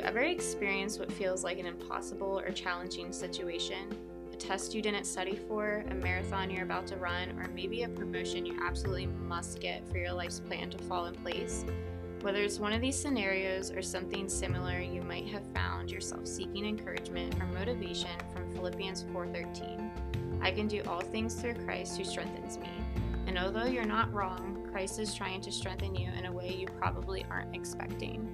ever experienced what feels like an impossible or challenging situation? A test you didn't study for, a marathon you're about to run, or maybe a promotion you absolutely must get for your life's plan to fall in place? Whether it's one of these scenarios or something similar, you might have found yourself seeking encouragement or motivation from Philippians 4:13. I can do all things through Christ who strengthens me. And although you're not wrong, Christ is trying to strengthen you in a way you probably aren't expecting.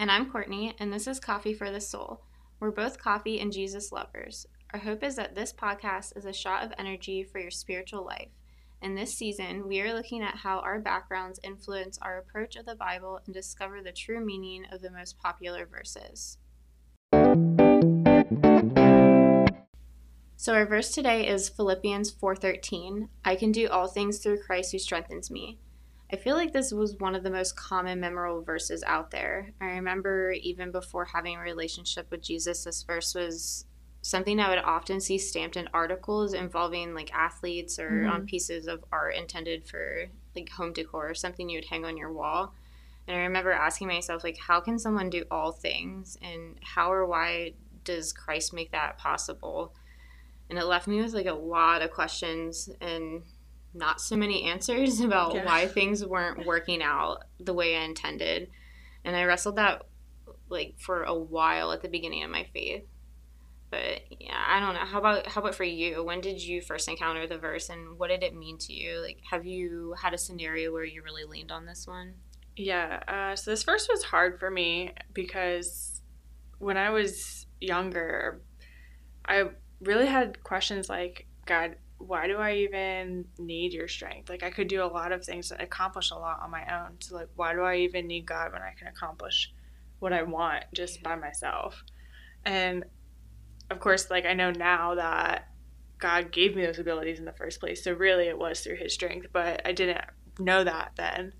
And I'm Courtney, and this is Coffee for the Soul. We're both coffee and Jesus lovers. Our hope is that this podcast is a shot of energy for your spiritual life. In this season, we are looking at how our backgrounds influence our approach of the Bible and discover the true meaning of the most popular verses. So our verse today is Philippians 4:13. I can do all things through Christ who strengthens me. I feel like this was one of the most common memorable verses out there. I remember even before having a relationship with Jesus, this verse was something I would often see stamped in articles involving like athletes or mm-hmm. on pieces of art intended for like home decor or something you would hang on your wall. And I remember asking myself like how can someone do all things and how or why does Christ make that possible? And it left me with like a lot of questions and not so many answers about yeah. why things weren't working out the way I intended. And I wrestled that like for a while at the beginning of my faith. But yeah, I don't know. How about how about for you? When did you first encounter the verse and what did it mean to you? Like have you had a scenario where you really leaned on this one? Yeah, uh, so this verse was hard for me because when I was younger, I really had questions like, God, why do I even need your strength? Like I could do a lot of things, accomplish a lot on my own. So like, why do I even need God when I can accomplish what I want just by myself? And of course, like I know now that God gave me those abilities in the first place. So really it was through his strength, but I didn't know that then.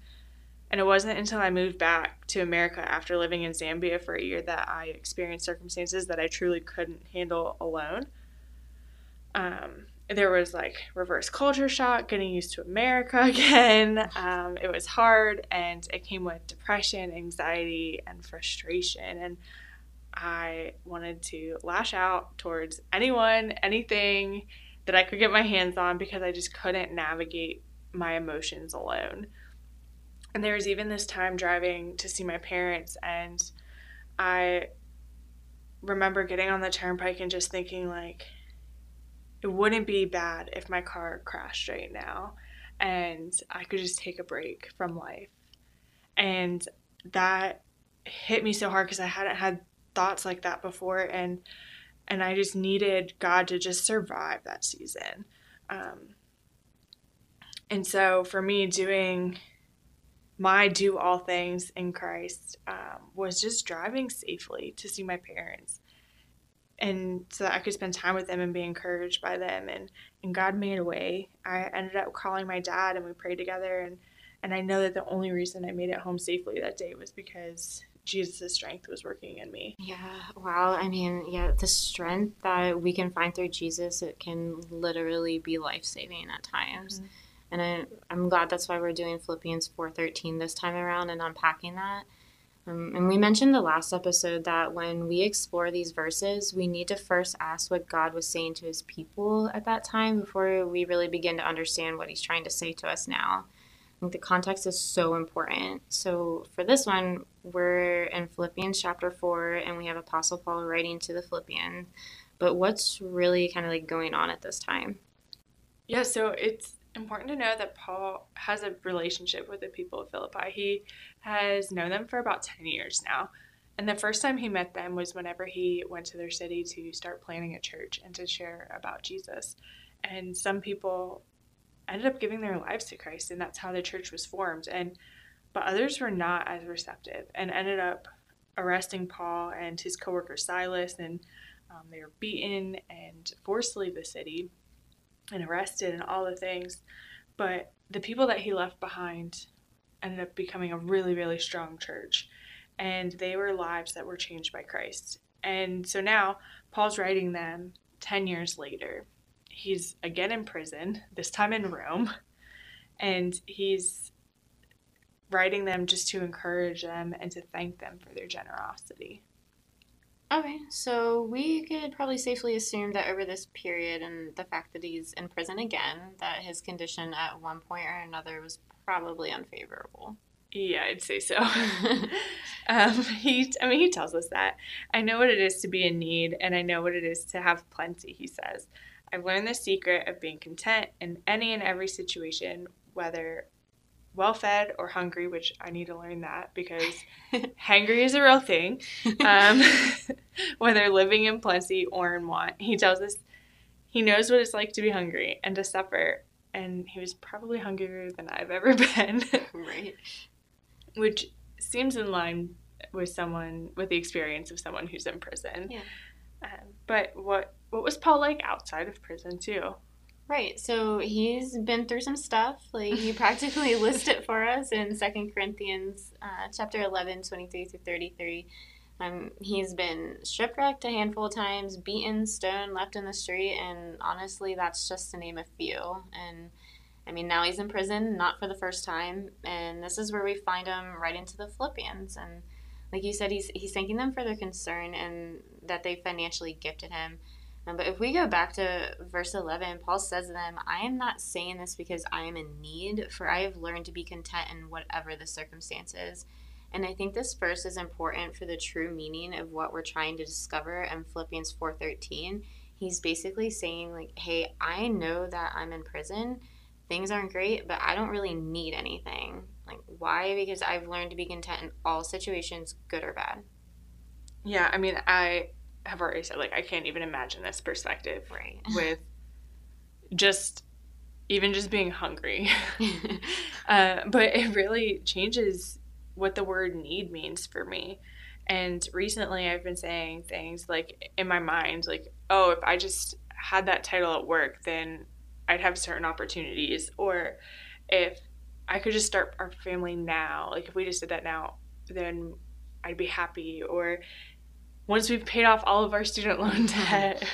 And it wasn't until I moved back to America after living in Zambia for a year that I experienced circumstances that I truly couldn't handle alone. Um, there was like reverse culture shock, getting used to America again. Um, it was hard and it came with depression, anxiety, and frustration. And I wanted to lash out towards anyone, anything that I could get my hands on because I just couldn't navigate my emotions alone. And there was even this time driving to see my parents, and I remember getting on the turnpike and just thinking, like, it wouldn't be bad if my car crashed right now and I could just take a break from life. And that hit me so hard because I hadn't had thoughts like that before and and I just needed God to just survive that season. Um, and so for me, doing my do all things in Christ um, was just driving safely to see my parents and so that I could spend time with them and be encouraged by them and and God made a way. I ended up calling my dad and we prayed together and and I know that the only reason I made it home safely that day was because Jesus' strength was working in me. Yeah, wow. I mean, yeah, the strength that we can find through Jesus, it can literally be life saving at times. Mm-hmm. And I, I'm glad that's why we're doing Philippians 4:13 this time around and unpacking that um, and we mentioned the last episode that when we explore these verses, we need to first ask what God was saying to his people at that time before we really begin to understand what he's trying to say to us now. I think the context is so important. So for this one, we're in Philippians chapter 4, and we have Apostle Paul writing to the Philippians. But what's really kind of like going on at this time? Yeah, so it's important to know that Paul has a relationship with the people of Philippi. He has known them for about 10 years now. And the first time he met them was whenever he went to their city to start planning a church and to share about Jesus. And some people ended up giving their lives to Christ, and that's how the church was formed. And but others were not as receptive and ended up arresting Paul and his coworker Silas, and um, they were beaten and forced to leave the city and arrested and all the things. But the people that he left behind ended up becoming a really, really strong church. and they were lives that were changed by Christ. And so now Paul's writing them 10 years later. He's again in prison, this time in Rome, and he's writing them just to encourage them and to thank them for their generosity. Okay, so we could probably safely assume that over this period and the fact that he's in prison again, that his condition at one point or another was probably unfavorable. Yeah, I'd say so. um, he, I mean, he tells us that. I know what it is to be in need, and I know what it is to have plenty, he says. I've learned the secret of being content in any and every situation, whether well fed or hungry, which I need to learn that because hangry is a real thing. Um, whether living in plenty or in want, he tells us he knows what it's like to be hungry and to suffer, and he was probably hungrier than I've ever been. right. Which seems in line with someone with the experience of someone who's in prison. Yeah. Um, but what what was Paul like outside of prison too? Right. So he's been through some stuff. Like he practically lists it for us in Second Corinthians uh, chapter 11, 23 through 33. Um, he's been shipwrecked a handful of times, beaten, stoned, left in the street, and honestly, that's just to name a few. And I mean, now he's in prison, not for the first time, and this is where we find him right into the Philippians. And like you said, he's he's thanking them for their concern and that they financially gifted him. Um, but if we go back to verse 11, Paul says to them, I am not saying this because I am in need, for I have learned to be content in whatever the circumstances. And I think this verse is important for the true meaning of what we're trying to discover in Philippians 4:13. He's basically saying like, "Hey, I know that I'm in prison. Things aren't great, but I don't really need anything." Like, why? Because I've learned to be content in all situations, good or bad. Yeah, I mean, I have already said like I can't even imagine this perspective Right. with just even just being hungry. uh, but it really changes what the word need means for me. And recently I've been saying things like in my mind, like, oh, if I just had that title at work, then I'd have certain opportunities. Or if I could just start our family now, like if we just did that now, then I'd be happy. Or once we've paid off all of our student loan debt,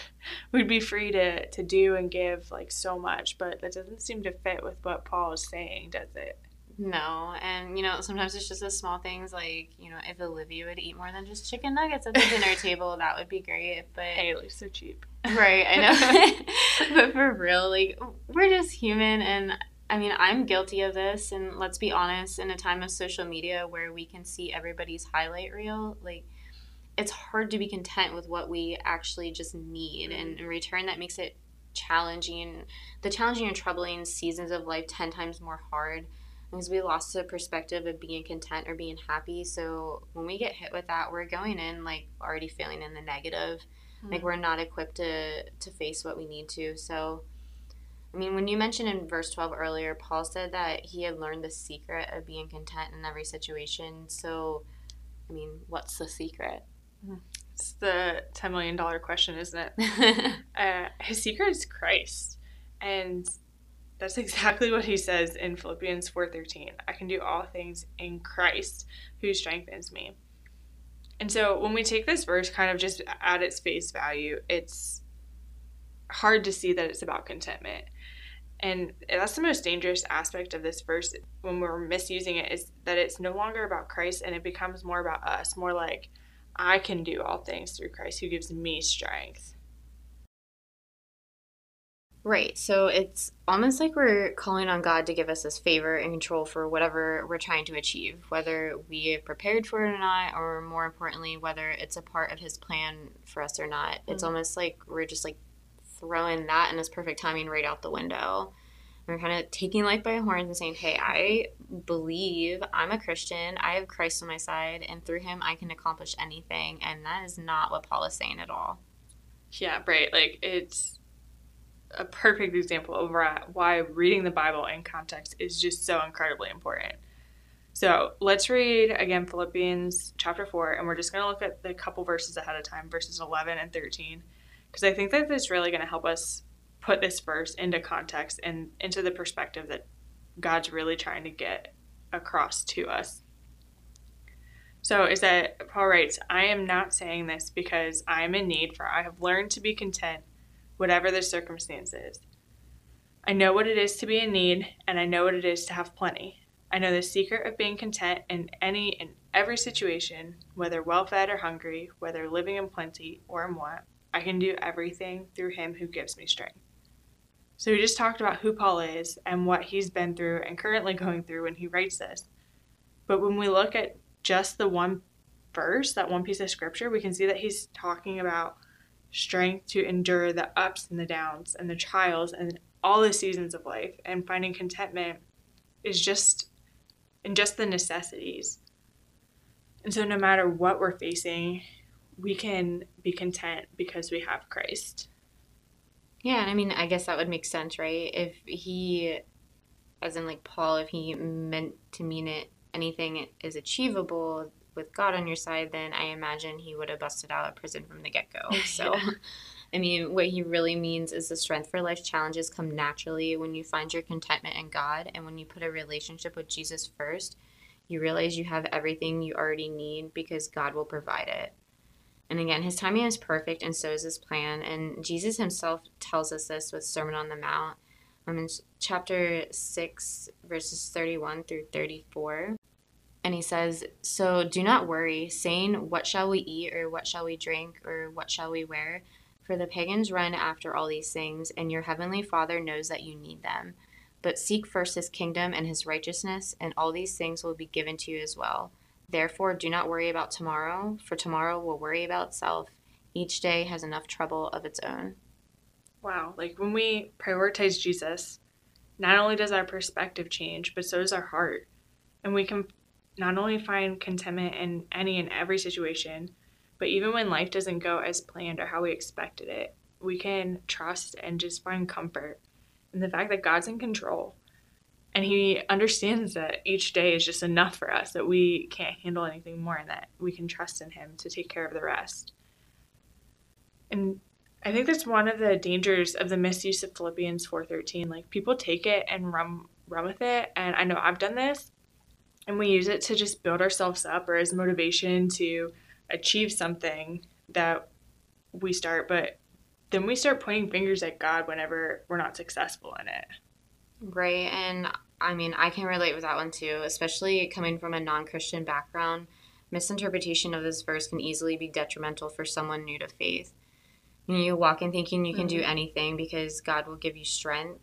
we'd be free to, to do and give like so much. But that doesn't seem to fit with what Paul is saying, does it? No, and you know, sometimes it's just the small things like, you know, if Olivia would eat more than just chicken nuggets at the dinner table, that would be great. But Hey, at least so cheap. right, I know. but for real, like we're just human and I mean, I'm guilty of this and let's be honest, in a time of social media where we can see everybody's highlight reel, like it's hard to be content with what we actually just need and mm-hmm. in return that makes it challenging the challenging and troubling seasons of life 10 times more hard because we lost the perspective of being content or being happy. So when we get hit with that, we're going in like already feeling in the negative. Like mm-hmm. we're not equipped to to face what we need to. So I mean, when you mentioned in verse 12 earlier, Paul said that he had learned the secret of being content in every situation. So I mean, what's the secret? It's the $10 million question, isn't it? Uh, his secret is Christ. And that's exactly what he says in Philippians 4:13. I can do all things in Christ who strengthens me. And so when we take this verse kind of just at its face value, it's hard to see that it's about contentment. And that's the most dangerous aspect of this verse when we're misusing it is that it's no longer about Christ and it becomes more about us, more like I can do all things through Christ who gives me strength. Right. So it's almost like we're calling on God to give us this favor and control for whatever we're trying to achieve, whether we have prepared for it or not, or more importantly, whether it's a part of His plan for us or not. It's Mhm. almost like we're just like throwing that and His perfect timing right out the window. We're kind of taking life by horns and saying, hey, I believe I'm a Christian. I have Christ on my side, and through Him, I can accomplish anything. And that is not what Paul is saying at all. Yeah, right. Like it's a perfect example of why- why reading the Bible in context is just so incredibly important. So let's read again Philippians chapter 4, and we're just going to look at the couple verses ahead of time, verses 11 and 13, because I think that this is really going to help us put this verse into context and into the perspective that God's really trying to get across to us. So is that Paul writes, I am not saying this because I am in need, for I have learned to be content, whatever the circumstances. I know what it is to be in need, and I know what it is to have plenty. I know the secret of being content in any and every situation, whether well fed or hungry, whether living in plenty or in want. I can do everything through him who gives me strength. So we just talked about who Paul is and what he's been through and currently going through when he writes this. But when we look at just the one verse, that one piece of scripture, we can see that he's talking about strength to endure the ups and the downs and the trials and all the seasons of life and finding contentment is just in just the necessities. And so no matter what we're facing, we can be content because we have Christ. Yeah, and I mean, I guess that would make sense, right? If he, as in like Paul, if he meant to mean it, anything is achievable with God on your side, then I imagine he would have busted out of prison from the get go. So, yeah. I mean, what he really means is the strength for life challenges come naturally when you find your contentment in God and when you put a relationship with Jesus first. You realize you have everything you already need because God will provide it. And again, his timing is perfect, and so is his plan. And Jesus himself tells us this with Sermon on the Mount in chapter 6, verses 31 through 34. And he says, So do not worry, saying, What shall we eat, or what shall we drink, or what shall we wear? For the pagans run after all these things, and your heavenly Father knows that you need them. But seek first his kingdom and his righteousness, and all these things will be given to you as well. Therefore, do not worry about tomorrow, for tomorrow will worry about itself. Each day has enough trouble of its own. Wow. Like when we prioritize Jesus, not only does our perspective change, but so does our heart. And we can not only find contentment in any and every situation, but even when life doesn't go as planned or how we expected it, we can trust and just find comfort in the fact that God's in control and he understands that each day is just enough for us that we can't handle anything more and that we can trust in him to take care of the rest. And i think that's one of the dangers of the misuse of philippians 4.13 like people take it and run run with it. And i know i've done this. And we use it to just build ourselves up or as motivation to achieve something that we start. But then we start pointing fingers at god whenever we're not successful in it Right. And I mean, I can relate with that one too, especially coming from a non Christian background. Misinterpretation of this verse can easily be detrimental for someone new to faith. You, walk in thinking you can mm-hmm. do anything because God will give you strength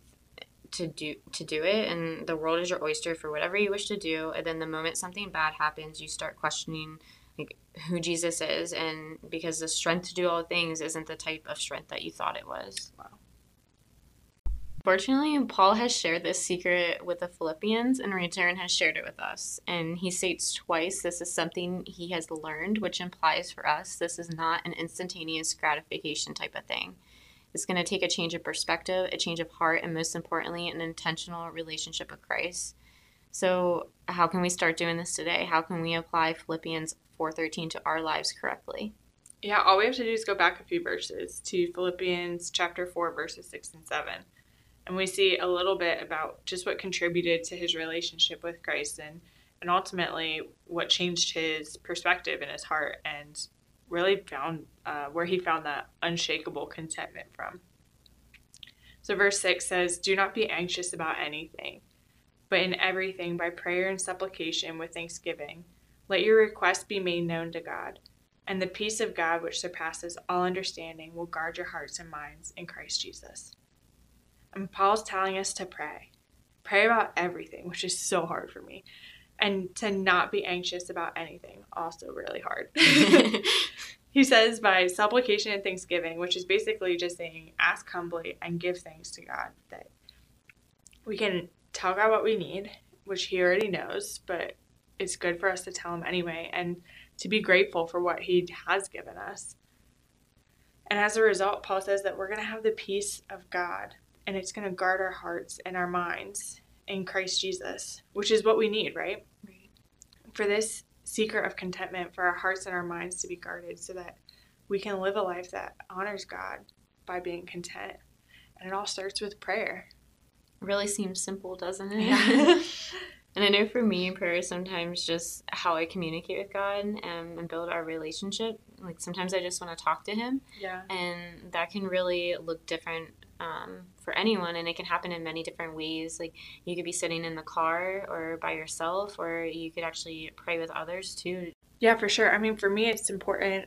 to do to do it and the world is your oyster for whatever you wish to do and then the moment something bad happens you start questioning like who Jesus is and because the strength to do all things isn't the type of strength that you thought it was. Wow. Fortunately, Paul has shared this secret with the Philippians and in return has shared it with us. And he states twice this is something he has learned, which implies for us this is not an instantaneous gratification type of thing. It's going to take a change of perspective, a change of heart, and most importantly, an intentional relationship with Christ. So, how can we start doing this today? How can we apply Philippians 4:13 to our lives correctly? Yeah, all we have to do is go back a few verses to Philippians chapter 4 verses 6 and 7 and we see a little bit about just what contributed to his relationship with Christ and and ultimately what changed his perspective in his heart and really found uh, where he found that unshakable contentment from. So verse 6 says, Do not be anxious about anything, but in everything by prayer and supplication with thanksgiving, let your requests be made known to God. And the peace of God, which surpasses all understanding, will guard your hearts and minds in Christ Jesus. And Paul's telling us to pray. Pray about everything, which is so hard for me. And to not be anxious about anything, also really hard. he says by supplication and thanksgiving, which is basically just saying ask humbly and give thanks to God that we can tell God what we need, which he already knows, but it's good for us to tell him anyway and to be grateful for what he has given us. And as a result, Paul says that we're going to have the peace of God and it's going to guard our hearts and our minds in Christ Jesus, which is what we need, right? right? For this secret of contentment, for our hearts and our minds to be guarded so that we can live a life that honors God by being content. And it all starts with prayer. Really seems simple, doesn't it? Yeah. And I know for me, prayer is sometimes just how I communicate with God and, and build our relationship. Like sometimes I just want to talk to Him. Yeah. And that can really look different um, for anyone. And it can happen in many different ways. Like you could be sitting in the car or by yourself, or you could actually pray with others too. Yeah, for sure. I mean, for me, it's important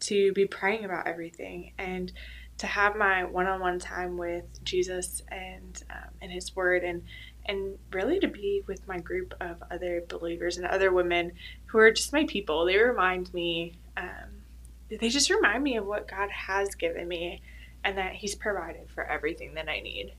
to be praying about everything and to have my one-on-one time with Jesus and um, and His Word and and really to be with my group of other believers and other women who are just my people. They remind me, um, they just remind me of what God has given me and that He's provided for everything that I need.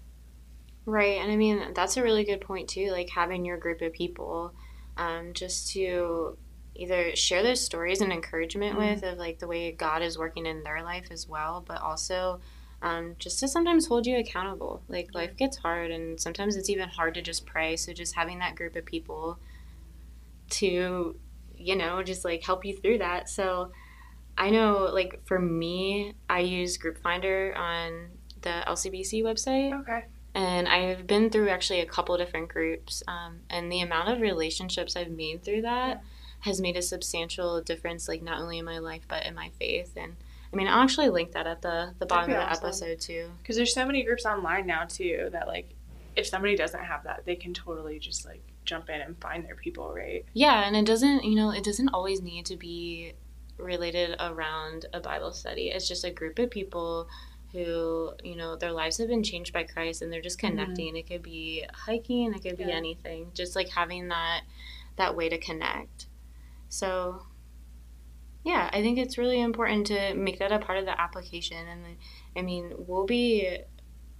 Right. And I mean, that's a really good point, too. Like having your group of people um, just to either share those stories and encouragement mm-hmm. with of like the way God is working in their life as well, but also um, just to sometimes hold you accountable. Like life gets hard, and sometimes it's even hard to just pray. So just having that group of people to, you know, just like help you through that. So I know, like for me, I use Group Finder on the LCBC website. Okay. And I've been through actually a couple different groups, um, and the amount of relationships I've made through that yeah. has made a substantial difference, like not only in my life but in my faith. And I mean, I'll actually link that at the the bottom of the awesome. episode too. Because there's so many groups online now too that like, if somebody doesn't have that, they can totally just like jump in and find their people, right? Yeah, and it doesn't, you know, it doesn't always need to be related around a Bible study. It's just a group of people who, you know, their lives have been changed by Christ and they're just mm-hmm. connecting. Mm-hmm. It could be hiking, it could be yeah. anything. Just like having that that way to connect. So yeah, I think it's really important to make that a part of the application. And I mean, we'll be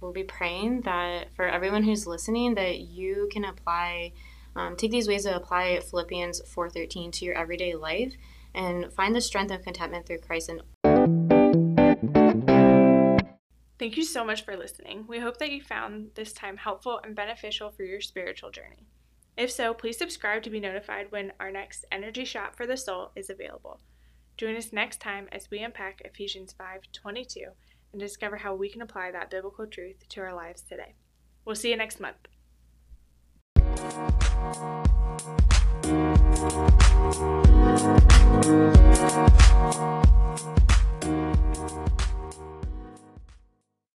we'll be praying that for everyone who's listening that you can apply um, take these ways to apply Philippians 4:13 to your everyday life and find the strength and contentment through Christ and Thank you so much for listening. We hope that you found this time helpful and beneficial for your spiritual journey. If so, please subscribe to be notified when our next energy shot for the soul is available. Join us next time as we unpack Ephesians 5:22 and discover how we can apply that biblical truth to our lives today. We'll see you next month. Thank you.